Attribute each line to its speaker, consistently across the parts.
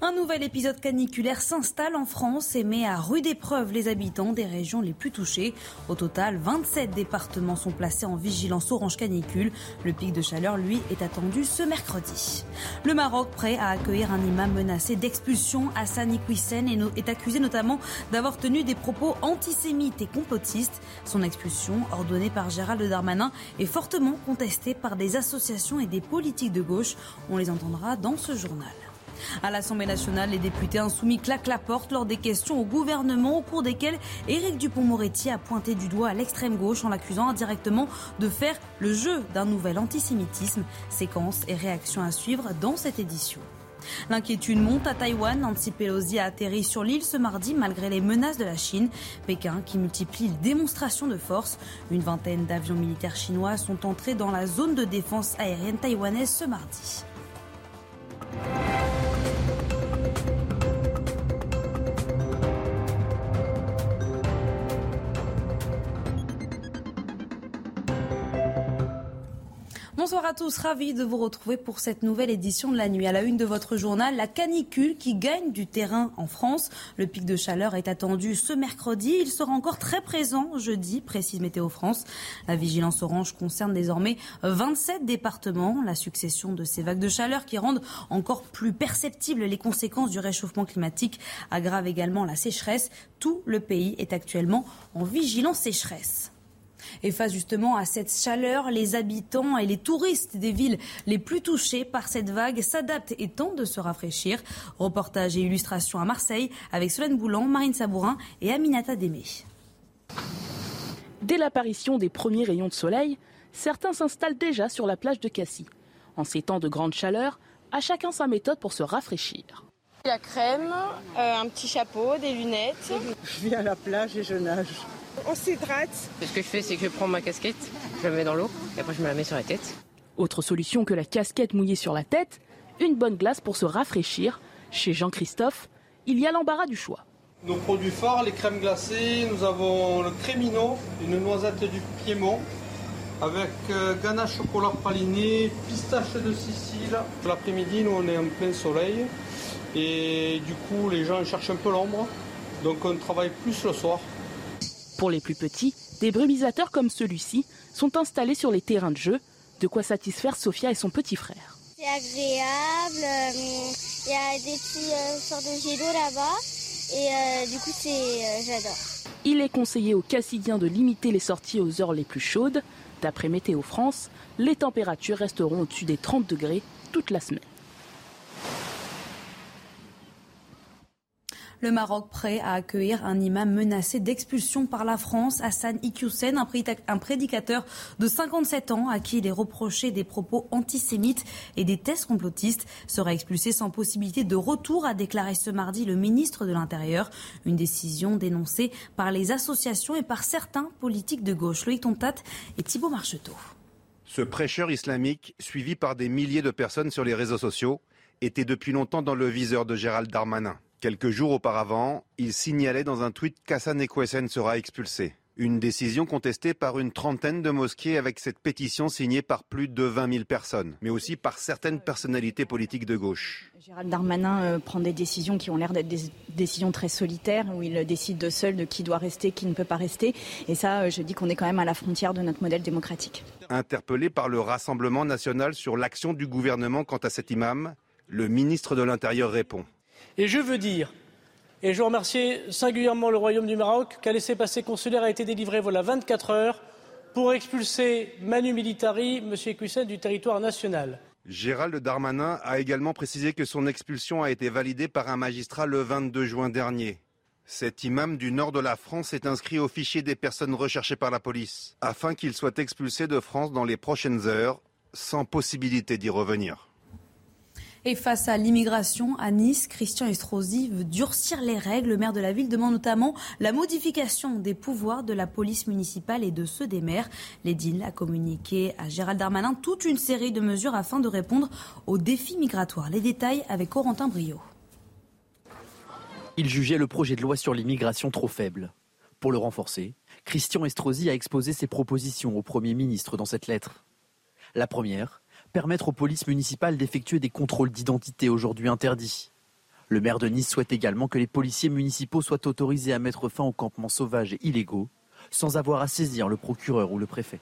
Speaker 1: Un nouvel épisode caniculaire s'installe en France et met à rude épreuve les habitants des régions les plus touchées. Au total, 27 départements sont placés en vigilance orange canicule. Le pic de chaleur, lui, est attendu ce mercredi. Le Maroc, prêt à accueillir un imam menacé d'expulsion, Hassan Iqwisen est accusé notamment d'avoir tenu des propos antisémites et complotistes. Son expulsion, ordonnée par Gérald Darmanin, est fortement contestée par des associations et des politiques de gauche. On les entendra dans ce journal. À l'Assemblée nationale, les députés insoumis claquent la porte lors des questions au gouvernement au cours desquelles Éric Dupont-Moretti a pointé du doigt à l'extrême gauche en l'accusant indirectement de faire le jeu d'un nouvel antisémitisme. Séquence et réactions à suivre dans cette édition. L'inquiétude monte à Taïwan. Nancy Pelosi a atterri sur l'île ce mardi malgré les menaces de la Chine. Pékin qui multiplie les démonstrations de force. Une vingtaine d'avions militaires chinois sont entrés dans la zone de défense aérienne taïwanaise ce mardi. Bonsoir à tous, ravi de vous retrouver pour cette nouvelle édition de la nuit. À la une de votre journal, la canicule qui gagne du terrain en France. Le pic de chaleur est attendu ce mercredi. Il sera encore très présent jeudi, précise Météo France. La vigilance orange concerne désormais 27 départements. La succession de ces vagues de chaleur qui rendent encore plus perceptibles les conséquences du réchauffement climatique aggrave également la sécheresse. Tout le pays est actuellement en vigilance sécheresse. Et face justement à cette chaleur, les habitants et les touristes des villes les plus touchées par cette vague s'adaptent et tentent de se rafraîchir. Reportage et illustration à Marseille avec Solène Boulan, Marine Sabourin et Aminata Démé.
Speaker 2: Dès l'apparition des premiers rayons de soleil, certains s'installent déjà sur la plage de Cassis. En ces temps de grande chaleur, à chacun sa méthode pour se rafraîchir.
Speaker 3: La crème, euh, un petit chapeau, des lunettes.
Speaker 4: Je viens à la plage et je nage.
Speaker 3: On s'hydrate.
Speaker 5: Ce que je fais, c'est que je prends ma casquette, je la mets dans l'eau et après je me la mets sur la tête.
Speaker 2: Autre solution que la casquette mouillée sur la tête, une bonne glace pour se rafraîchir. Chez Jean-Christophe, il y a l'embarras du choix.
Speaker 6: Nos produits phares, les crèmes glacées, nous avons le crémino, une noisette du Piémont, avec euh, ganache chocolat praliné, pistache de Sicile. L'après-midi, nous on est en plein soleil et du coup les gens cherchent un peu l'ombre, donc on travaille plus le soir.
Speaker 2: Pour les plus petits, des brumisateurs comme celui-ci sont installés sur les terrains de jeu, de quoi satisfaire Sophia et son petit frère.
Speaker 7: C'est agréable, euh, il y a des petits euh, sortes de jet d'eau là-bas et euh, du coup c'est j'adore.
Speaker 2: Il est conseillé aux Cassidiens de limiter les sorties aux heures les plus chaudes. D'après Météo France, les températures resteront au-dessus des 30 degrés toute la semaine.
Speaker 1: Le Maroc prêt à accueillir un imam menacé d'expulsion par la France, Hassan Iqiyoussen, un prédicateur de 57 ans à qui il est reproché des propos antisémites et des tests complotistes, sera expulsé sans possibilité de retour, a déclaré ce mardi le ministre de l'Intérieur. Une décision dénoncée par les associations et par certains politiques de gauche. Loïc Tontat et Thibault Marcheteau.
Speaker 8: Ce prêcheur islamique, suivi par des milliers de personnes sur les réseaux sociaux, était depuis longtemps dans le viseur de Gérald Darmanin. Quelques jours auparavant, il signalait dans un tweet qu'Hassan Ekwesen sera expulsé. Une décision contestée par une trentaine de mosquées avec cette pétition signée par plus de 20 000 personnes, mais aussi par certaines personnalités politiques de gauche.
Speaker 9: Gérald Darmanin euh, prend des décisions qui ont l'air d'être des décisions très solitaires, où il décide de seul de qui doit rester, qui ne peut pas rester. Et ça, euh, je dis qu'on est quand même à la frontière de notre modèle démocratique.
Speaker 8: Interpellé par le Rassemblement national sur l'action du gouvernement quant à cet imam, le ministre de l'Intérieur répond.
Speaker 10: Et je veux dire, et je remercie singulièrement le Royaume du Maroc, qu'un laissez-passer consulaire a été délivré voilà 24 heures pour expulser Manu Militari, M. Equissen, du territoire national.
Speaker 8: Gérald Darmanin a également précisé que son expulsion a été validée par un magistrat le 22 juin dernier. Cet imam du nord de la France est inscrit au fichier des personnes recherchées par la police, afin qu'il soit expulsé de France dans les prochaines heures, sans possibilité d'y revenir.
Speaker 1: Et face à l'immigration à Nice, Christian Estrosi veut durcir les règles. Le maire de la ville demande notamment la modification des pouvoirs de la police municipale et de ceux des maires. L'édile a communiqué à Gérald Darmanin toute une série de mesures afin de répondre aux défis migratoires. Les détails avec Corentin Brio.
Speaker 11: Il jugeait le projet de loi sur l'immigration trop faible. Pour le renforcer, Christian Estrosi a exposé ses propositions au Premier ministre dans cette lettre. La première, permettre aux polices municipales d'effectuer des contrôles d'identité aujourd'hui interdits. Le maire de Nice souhaite également que les policiers municipaux soient autorisés à mettre fin aux campements sauvages et illégaux sans avoir à saisir le procureur ou le préfet.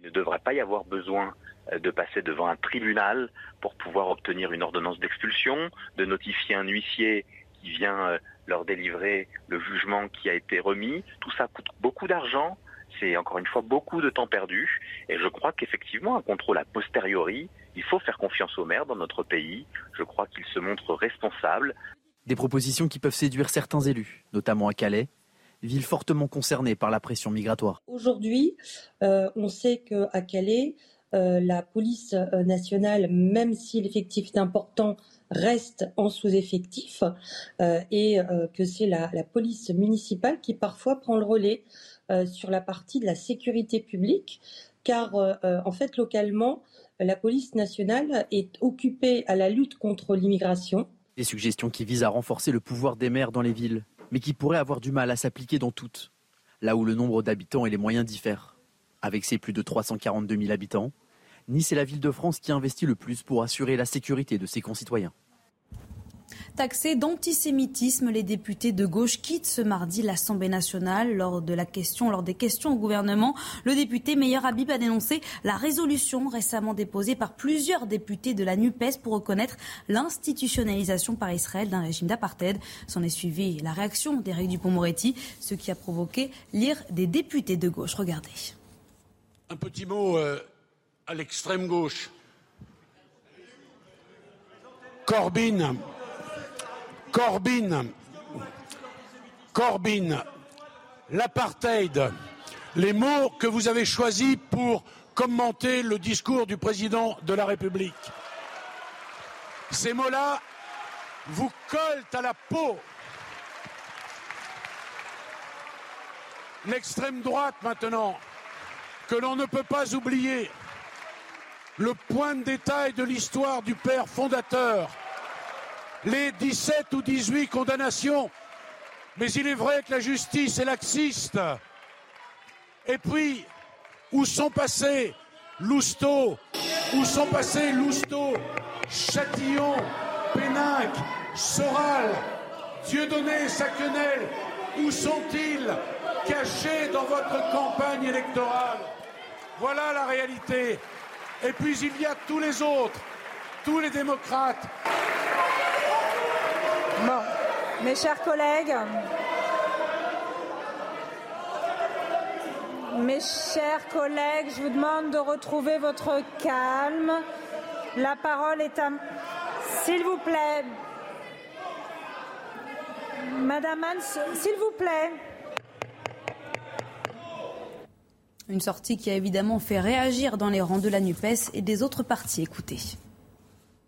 Speaker 8: Il ne devrait pas y avoir besoin euh, de passer devant un tribunal pour pouvoir obtenir une ordonnance d'expulsion, de notifier un huissier qui vient euh, leur délivrer le jugement qui a été remis. Tout ça coûte beaucoup d'argent, c'est encore une fois beaucoup de temps perdu. Et je crois qu'effectivement, un contrôle a posteriori, il faut faire confiance aux maires dans notre pays. Je crois qu'ils se montrent responsables.
Speaker 11: Des propositions qui peuvent séduire certains élus, notamment à Calais, ville fortement concernée par la pression migratoire.
Speaker 12: Aujourd'hui, euh, on sait qu'à Calais, euh, la police euh, nationale, même si l'effectif est important, reste en sous-effectif et que c'est la, la, police municipale qui parfois prend le relais sur la partie de la sécurité publique, car en fait localement, la police nationale est occupée à la lutte contre l'immigration.
Speaker 11: Des suggestions qui visent à renforcer le pouvoir des maires dans les villes mais qui pourrait avoir du mal à s'appliquer dans toutes, là où le nombre d'habitants et les moyens diffèrent. Avec ses plus de 342 000 habitants, Nice est la ville de France qui investit le plus pour assurer la sécurité de ses concitoyens.
Speaker 1: Taxés d'antisémitisme, les députés de gauche quittent ce mardi l'Assemblée nationale lors de la question, lors des questions au gouvernement. Le député Meilleur Habib a dénoncé la résolution récemment déposée par plusieurs députés de la NUPES pour reconnaître l'institutionnalisation par Israël d'un régime d'apartheid. S'en est suivi la réaction d'Éric Dupont-Moretti, ce qui a provoqué l'ire des députés de gauche. Regardez.
Speaker 13: Un petit mot euh, à l'extrême gauche. Corbyn Corbyn, Corbyn, l'apartheid, les mots que vous avez choisis pour commenter le discours du président de la République. Ces mots-là vous collent à la peau. L'extrême droite maintenant, que l'on ne peut pas oublier, le point de détail de l'histoire du père fondateur, les 17 ou 18 condamnations. Mais il est vrai que la justice est laxiste. Et puis, où sont passés Lousteau? Où sont passés Lousteau, Châtillon, Péninck, Soral, Dieudonné, Saquenel? Où sont-ils cachés dans votre campagne électorale? Voilà la réalité. Et puis il y a tous les autres, tous les démocrates
Speaker 5: mes chers collègues, mes chers collègues, je vous demande de retrouver votre calme. La parole est à... S'il vous plaît. Madame Hans, s'il vous plaît.
Speaker 1: Une sortie qui a évidemment fait réagir dans les rangs de la NUPES et des autres partis. Écoutez.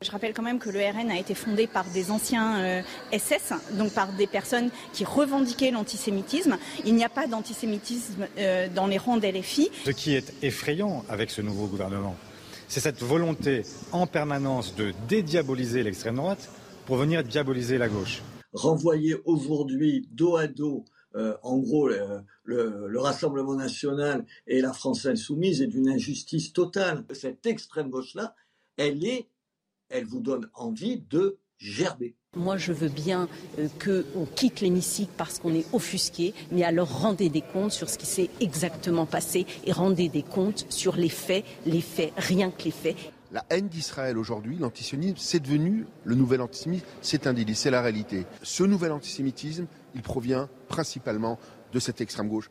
Speaker 9: Je rappelle quand même que le RN a été fondé par des anciens SS, euh, donc par des personnes qui revendiquaient l'antisémitisme. Il n'y a pas d'antisémitisme euh, dans les rangs d'LFI.
Speaker 14: Ce qui est effrayant avec ce nouveau gouvernement, c'est cette volonté en permanence de dédiaboliser l'extrême droite pour venir diaboliser la gauche.
Speaker 15: Renvoyer aujourd'hui dos à dos euh, en gros, le, le, Rassemblement national et la France insoumise est d'une injustice totale. Cette extrême gauche-là, elle est elle vous donne envie de gerber.
Speaker 16: Moi, je veux bien euh, qu'on quitte l'hémicycle parce qu'on est offusqué, mais alors rendez des comptes sur ce qui s'est exactement passé et rendez des comptes sur les faits, les faits, rien que les faits.
Speaker 17: La haine d'Israël aujourd'hui, l'antisémitisme, c'est devenu le nouvel antisémitisme, c'est un délit, c'est la réalité. Ce nouvel antisémitisme, il provient principalement de cette extrême gauche.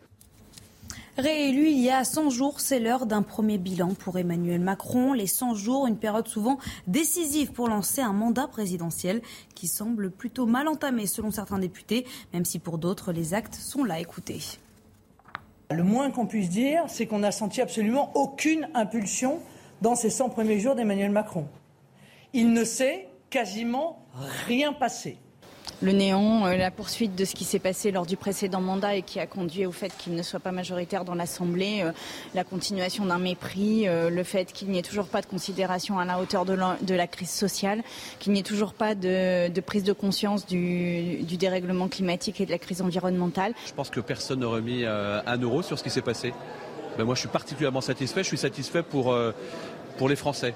Speaker 1: Réélu il y a 100 jours, c'est l'heure d'un premier bilan pour Emmanuel Macron. Les 100 jours, une période souvent décisive pour lancer un mandat présidentiel qui semble plutôt mal entamé selon certains députés, même si pour d'autres les actes sont là. Écoutez.
Speaker 18: Le moins qu'on puisse dire, c'est qu'on n'a senti absolument aucune impulsion dans ces 100 premiers jours d'Emmanuel Macron. Il ne s'est quasiment rien passé
Speaker 9: le néant, euh, la poursuite de ce qui s'est passé lors du précédent mandat et qui a conduit au fait qu'il ne soit pas majoritaire dans l'Assemblée, euh, la continuation d'un mépris, euh, le fait qu'il n'y ait toujours pas de considération à la hauteur de la, crise sociale, qu'il n'y ait toujours pas de, prise de conscience du, dérèglement climatique et de la crise environnementale.
Speaker 19: Je pense que personne n'aurait mis un euro sur ce qui s'est passé. Ben moi, je suis particulièrement satisfait. Je suis satisfait pour, pour les Français.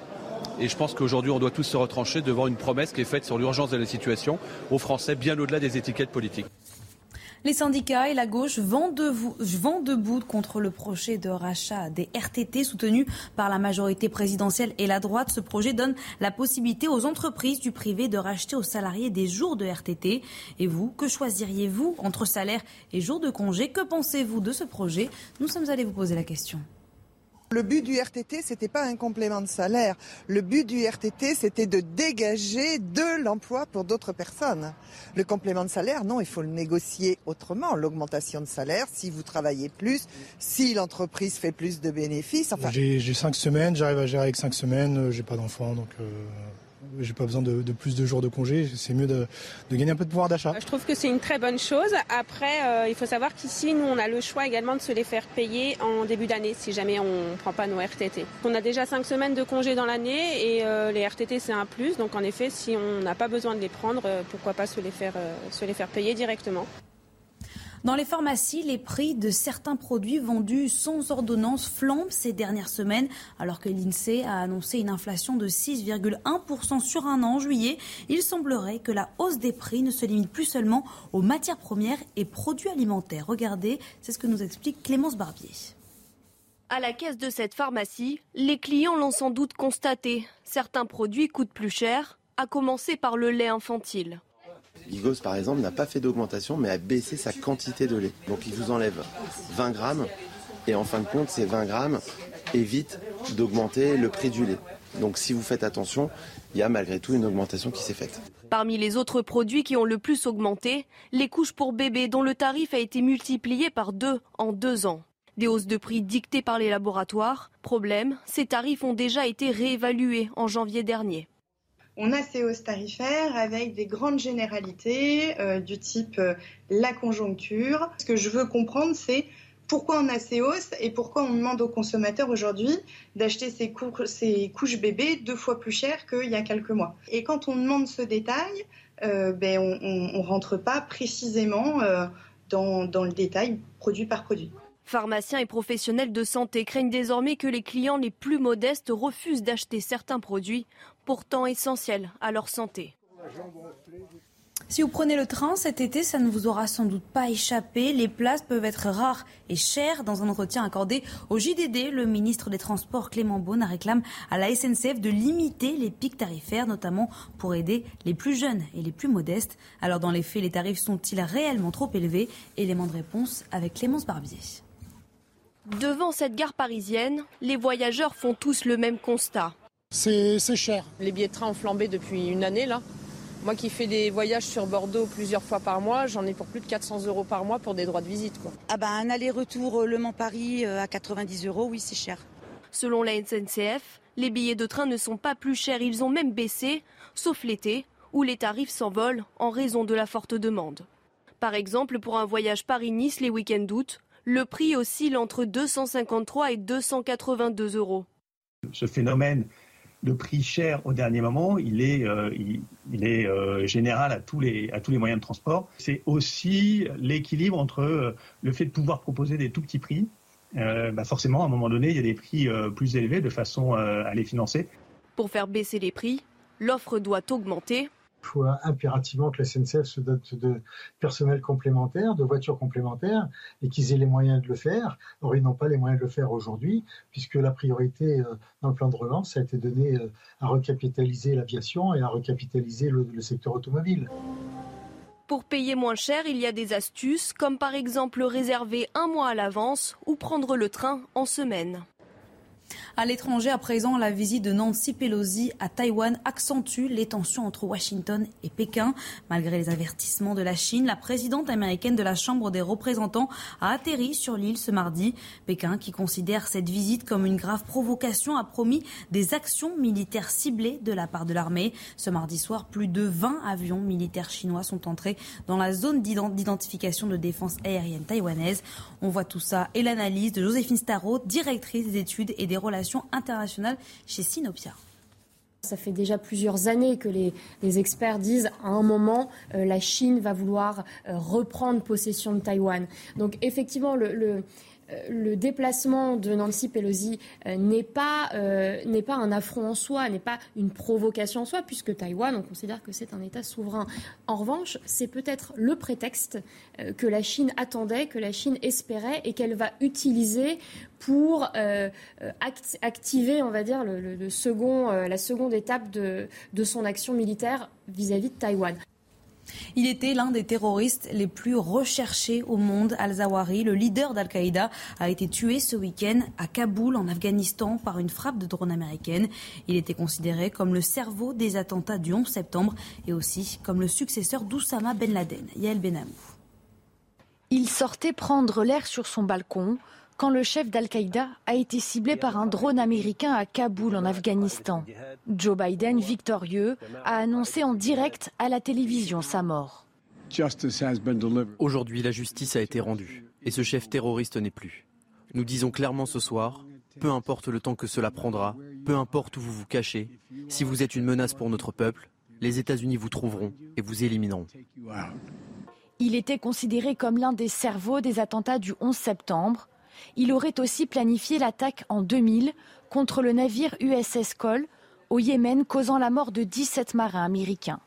Speaker 19: Et je pense qu'aujourd'hui, on doit tous se retrancher devant une promesse qui est faite sur l'urgence de la situation aux Français, bien au-delà des étiquettes politiques.
Speaker 1: Les syndicats et la gauche vont debout contre le projet de rachat des RTT soutenu par la majorité présidentielle et la droite. Ce projet donne la possibilité aux entreprises du privé de racheter aux salariés des jours de RTT. Et vous, que choisiriez-vous entre salaire et jours de congé? Que pensez-vous de ce projet? Nous sommes allés vous poser la question.
Speaker 20: Le but du RTT, c'était pas un complément de salaire. Le but du RTT, c'était de dégager de l'emploi pour d'autres personnes. Le complément de salaire, non, il faut le négocier autrement. L'augmentation de salaire, si vous travaillez plus, si l'entreprise fait plus de bénéfices.
Speaker 21: Enfin... J'ai cinq semaines, j'arrive à gérer avec cinq semaines, euh, j'ai pas d'enfant, donc. Euh j'ai pas besoin de, plus de jours de congé. C'est mieux de, gagner un peu de pouvoir d'achat.
Speaker 3: Je trouve que c'est une très bonne chose. Après, euh, il faut savoir qu'ici, nous, on a le choix également de se les faire payer en début d'année si jamais on ne prend pas nos RTT. On a déjà cinq semaines de congé dans l'année et euh, les RTT, c'est un plus. Donc, en effet, si on n'a pas besoin de les prendre, euh, pourquoi pas se les faire payer directement.
Speaker 1: Dans les pharmacies, les prix de certains produits vendus sans ordonnance flambent ces dernières semaines, alors que l'INSEE a annoncé une inflation de 6,1% sur un an en juillet. Il semblerait que la hausse des prix ne se limite plus seulement aux matières premières et produits alimentaires. Regardez, c'est ce que nous explique Clémence Barbier.
Speaker 22: À la caisse de cette pharmacie, les clients l'ont sans doute constaté. Certains produits coûtent plus cher, à commencer par le lait infantile.
Speaker 23: Bigos, par exemple, n'a pas fait d'augmentation, mais a baissé sa quantité de lait. Donc il vous enlève 20 grammes, et en fin de compte, ces 20 grammes évitent d'augmenter le prix du lait. Donc si vous faites attention, il y a malgré tout une augmentation qui s'est faite.
Speaker 22: Parmi les autres produits qui ont le plus augmenté, les couches pour bébés dont le tarif a été multiplié par deux en deux ans. Des hausses de prix dictées par les laboratoires. Problème, ces tarifs ont déjà été réévalués en janvier dernier.
Speaker 24: On a ces hausses tarifaires avec des grandes généralités euh, du type euh, la conjoncture. Ce que je veux comprendre, c'est pourquoi on a ces hausses et pourquoi on demande aux consommateurs aujourd'hui d'acheter ces, couches bébés deux fois plus cher qu'il y a quelques mois. Et quand on demande ce détail, euh, ben on ne rentre pas précisément dans le détail produit par produit.
Speaker 22: Pharmaciens et professionnels de santé craignent désormais que les clients les plus modestes refusent d'acheter certains produits, pourtant essentiels à leur santé.
Speaker 1: Si vous prenez le train cet été, ça ne vous aura sans doute pas échappé. Les places peuvent être rares et chères. Dans un entretien accordé au JDD, le ministre des Transports Clément Beaune réclame à la SNCF de limiter les pics tarifaires, notamment pour aider les plus jeunes et les plus modestes. Alors dans les faits, les tarifs sont-ils réellement trop élevés? Élément de réponse avec Clémence Barbier.
Speaker 22: Devant cette gare parisienne, les voyageurs font tous le même constat.
Speaker 21: C'est cher.
Speaker 5: Les billets de train ont flambé depuis une année là. Moi qui fais des voyages sur Bordeaux plusieurs fois par mois, j'en ai pour plus de 400 euros par mois pour des droits de visite. Quoi.
Speaker 25: Ah bah un aller-retour euh, Le Mans-Paris euh, à 90 euros, oui c'est cher.
Speaker 22: Selon la SNCF, les billets de train ne sont pas plus chers, ils ont même baissé, sauf l'été, où les tarifs s'envolent en raison de la forte demande. Par exemple, pour un voyage Paris-Nice les week-ends d'août, le prix oscille entre 253 et 282 euros.
Speaker 15: Ce phénomène de prix cher au dernier moment, il est, euh, il, est euh, général à tous, les, à tous les moyens de transport. C'est aussi l'équilibre entre euh, le fait de pouvoir proposer des tout petits prix. Bah forcément, à un moment donné, il y a des prix plus élevés de façon à les financer.
Speaker 22: Pour faire baisser les prix, l'offre doit augmenter
Speaker 26: faut impérativement que la SNCF se dote de personnel complémentaire, de voitures complémentaires, et qu'ils aient les moyens de le faire. Or, ils n'ont pas les moyens de le faire aujourd'hui, puisque la priorité euh, dans le plan de relance a été donnée euh, à recapitaliser l'aviation et à recapitaliser le secteur automobile.
Speaker 22: Pour payer moins cher, il y a des astuces, comme par exemple réserver un mois à l'avance ou prendre le train en semaine. À l'étranger, à présent, la visite de Nancy Pelosi à Taïwan accentue les tensions entre Washington et Pékin. Malgré les avertissements de la Chine, la présidente américaine de la Chambre des représentants a atterri sur l'île ce mardi. Pékin, qui considère cette visite comme une grave provocation, a promis des actions militaires ciblées de la part de l'armée. Ce mardi soir, plus de 20 avions militaires chinois sont entrés dans la zone d'identification de défense aérienne taïwanaise. On voit tout ça et l'analyse de Joséphine Starot, directrice des études et des relations internationales chez Sinopia.
Speaker 27: Ça fait déjà plusieurs années que les, experts disent à un moment, euh, la Chine va vouloir euh, reprendre possession de Taïwan. Donc effectivement, le le déplacement de Nancy Pelosi n'est pas, n'est pas un affront en soi, n'est pas une provocation en soi, puisque Taïwan, on considère que c'est un État souverain. En revanche, c'est peut-être le prétexte que la Chine attendait, que la Chine espérait et qu'elle va utiliser pour activer, on va dire, le, second, la seconde étape de, de son action militaire vis-à-vis de Taïwan.
Speaker 1: Il était l'un des terroristes les plus recherchés au monde. Al-Zawahiri, le leader d'Al-Qaïda, a été tué ce week-end à Kaboul, en Afghanistan, par une frappe de drone américaine. Il était considéré comme le cerveau des attentats du 11 septembre et aussi comme le successeur d'Oussama Ben Laden, Yael Benamou.
Speaker 28: Il sortait prendre l'air sur son balcon quand le chef d'Al-Qaïda a été ciblé par un drone américain à Kaboul en Afghanistan. Joe Biden, victorieux, a annoncé en direct à la télévision sa mort.
Speaker 29: Aujourd'hui, la justice a été rendue et ce chef terroriste n'est plus. Nous disons clairement ce soir, peu importe le temps que cela prendra, peu importe où vous vous cachez, si vous êtes une menace pour notre peuple, les États-Unis vous trouveront et vous élimineront.
Speaker 28: Il était considéré comme l'un des cerveaux des attentats du 11 septembre. Il aurait aussi planifié l'attaque en 2000 contre le navire USS Cole au Yémen, causant la mort de 17 marins américains.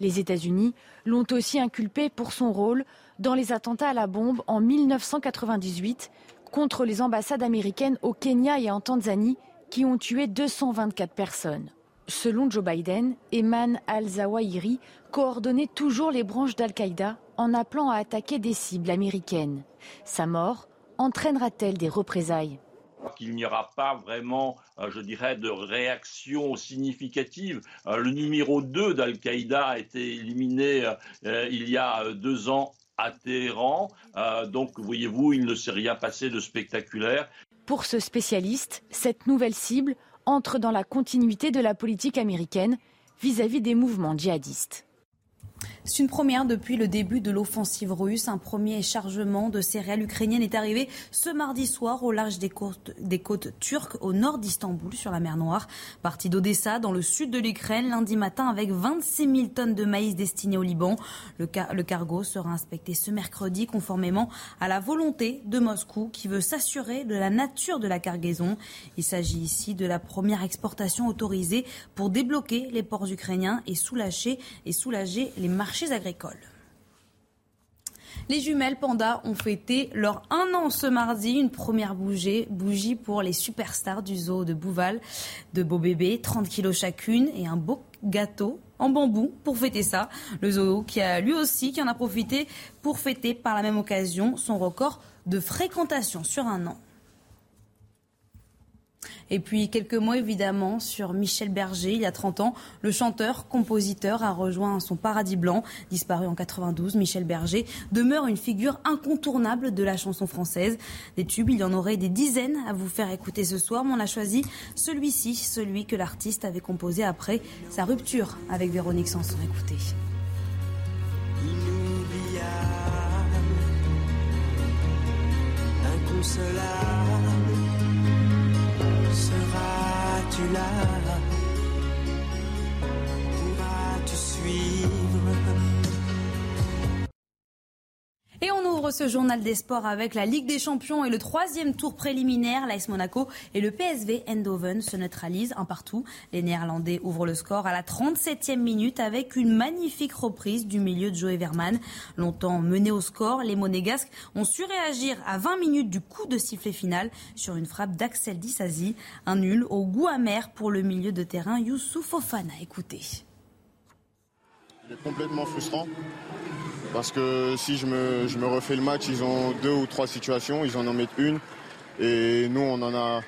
Speaker 28: Les États-Unis l'ont aussi inculpé pour son rôle dans les attentats à la bombe en 1998 contre les ambassades américaines au Kenya et en Tanzanie qui ont tué 224 personnes. Selon Joe Biden, Eman al-Zawahiri coordonnait toujours les branches d'Al-Qaïda en appelant à attaquer des cibles américaines. Sa mort entraînera-t-elle des représailles
Speaker 30: qu'il n'y aura pas vraiment, euh, je dirais, de réaction significative. Euh, le numéro 2 d'Al-Qaïda a été éliminé euh, il y a deux ans à Téhéran. donc, voyez-vous, il ne s'est rien passé de spectaculaire.
Speaker 28: Pour ce spécialiste, cette nouvelle cible entre dans la continuité de la politique américaine vis à -vis des mouvements djihadistes.
Speaker 1: C'est une première depuis le début de l'offensive russe. Un premier chargement de céréales ukrainiennes est arrivé ce mardi soir au large des côtes, turques au nord d'Istanbul sur la mer Noire. Parti d'Odessa dans le sud de l'Ukraine lundi matin avec 26 000 tonnes de maïs destinées au Liban. Le, cargo sera inspecté ce mercredi conformément à la volonté de Moscou qui veut s'assurer de la nature de la cargaison. Il s'agit ici de la première exportation autorisée pour débloquer les ports ukrainiens et soulager les marchés Les jumelles Panda ont fêté leur un an ce mardi. Une première bougie, bougie pour les superstars du zoo de Bouval, de beaux bébés, 30 kilos chacune et un beau gâteau en bambou pour fêter ça. Le zoo qui a lui aussi qui en a profité pour fêter par la même occasion son record de fréquentation sur un an. Et puis quelques mots évidemment sur Michel Berger. Il y a 30 ans, le chanteur, compositeur a rejoint son paradis blanc. Disparu en 92, Michel Berger demeure une figure incontournable de la chanson française. Des tubes, il y en aurait des dizaines à vous faire écouter ce soir, mais on a choisi celui-ci, celui que l'artiste avait composé après sa rupture avec Véronique Sanson. Écoutez. inconsolable Seras-tu là? Pourras-tu suivre? Et on ouvre ce journal des sports avec la Ligue des Champions et le troisième tour préliminaire. L'AS Monaco et le PSV Eindhoven se neutralisent un partout. Les Néerlandais ouvrent le score à la 37e minute avec une magnifique reprise du milieu de Joey Verman. Longtemps mené au score, les Monégasques ont su réagir à 20 minutes du coup de sifflet final sur une frappe d'Axel Disasi. Un nul au goût amer pour le milieu de terrain Youssouf Fofana. Écoutez.
Speaker 31: C'est complètement frustrant. Parce que si je me, refais le match, ils ont deux ou trois situations, ils en en mettent une. Et nous, on en a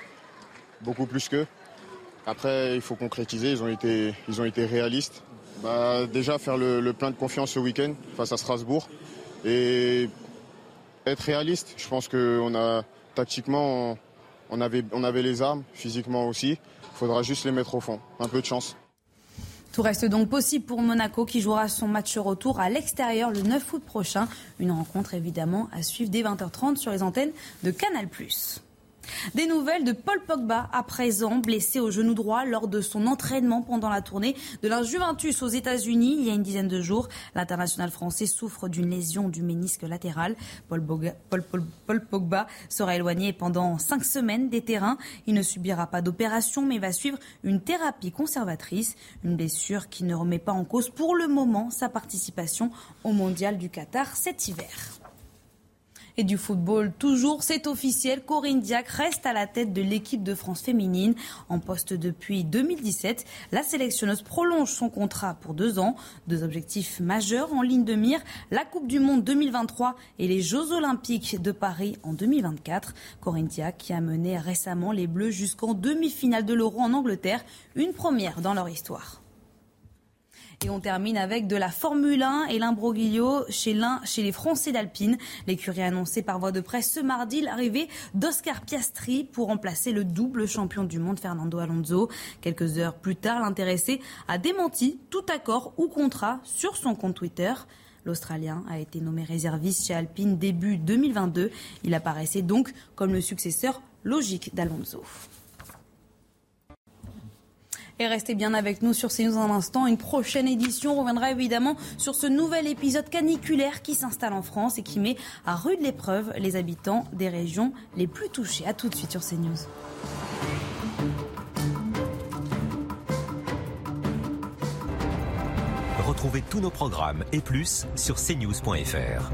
Speaker 31: beaucoup plus qu'eux. Après, il faut concrétiser, ils ont été, réalistes. Bah, déjà, faire le, plein de confiance ce week-end face à Strasbourg. Et être réaliste, je pense qu'on a, tactiquement, on avait, on avait les armes, physiquement aussi. Il faudra juste les mettre au fond. Un peu de chance.
Speaker 1: Tout reste donc possible pour Monaco qui jouera son match retour à l'extérieur le 9 août prochain. Une rencontre évidemment à suivre dès 20h30 sur les antennes de Canal+. Des nouvelles de Paul Pogba, à présent blessé au genou droit lors de son entraînement pendant la tournée de la Juventus aux États-Unis il y a une dizaine de jours. L'international français souffre d'une lésion du ménisque latéral. Paul, Pogba sera éloigné pendant cinq semaines des terrains. Il ne subira pas d'opération mais va suivre une thérapie conservatrice. Une blessure qui ne remet pas en cause pour le moment sa participation au mondial du Qatar cet hiver. Et du football, toujours, c'est officiel. Corinne Diac reste à la tête de l'équipe de France féminine. En poste depuis 2017, la sélectionneuse prolonge son contrat pour deux ans. Deux objectifs majeurs en ligne de mire, la Coupe du Monde 2023 et les Jeux Olympiques de Paris en 2024. Corinne Diac qui a mené récemment les Bleus jusqu'en demi-finale de l'Euro en Angleterre, une première dans leur histoire. Et on termine avec de la Formule 1 et l'imbroglio chez, les Français d'Alpine. L'écurie a annoncé par voie de presse ce mardi l'arrivée d'Oscar Piastri pour remplacer le double champion du monde Fernando Alonso. Quelques heures plus tard, l'intéressé a démenti tout accord ou contrat sur son compte Twitter. L'Australien a été nommé réserviste chez Alpine début 2022. Il apparaissait donc comme le successeur logique d'Alonso. Et restez bien avec nous sur CNews un instant. Une prochaine édition reviendra évidemment sur ce nouvel épisode caniculaire qui s'installe en France et qui met à rude l'épreuve les habitants des régions les plus touchées. A tout de suite sur CNews.
Speaker 32: Retrouvez tous nos programmes et plus sur cnews.fr.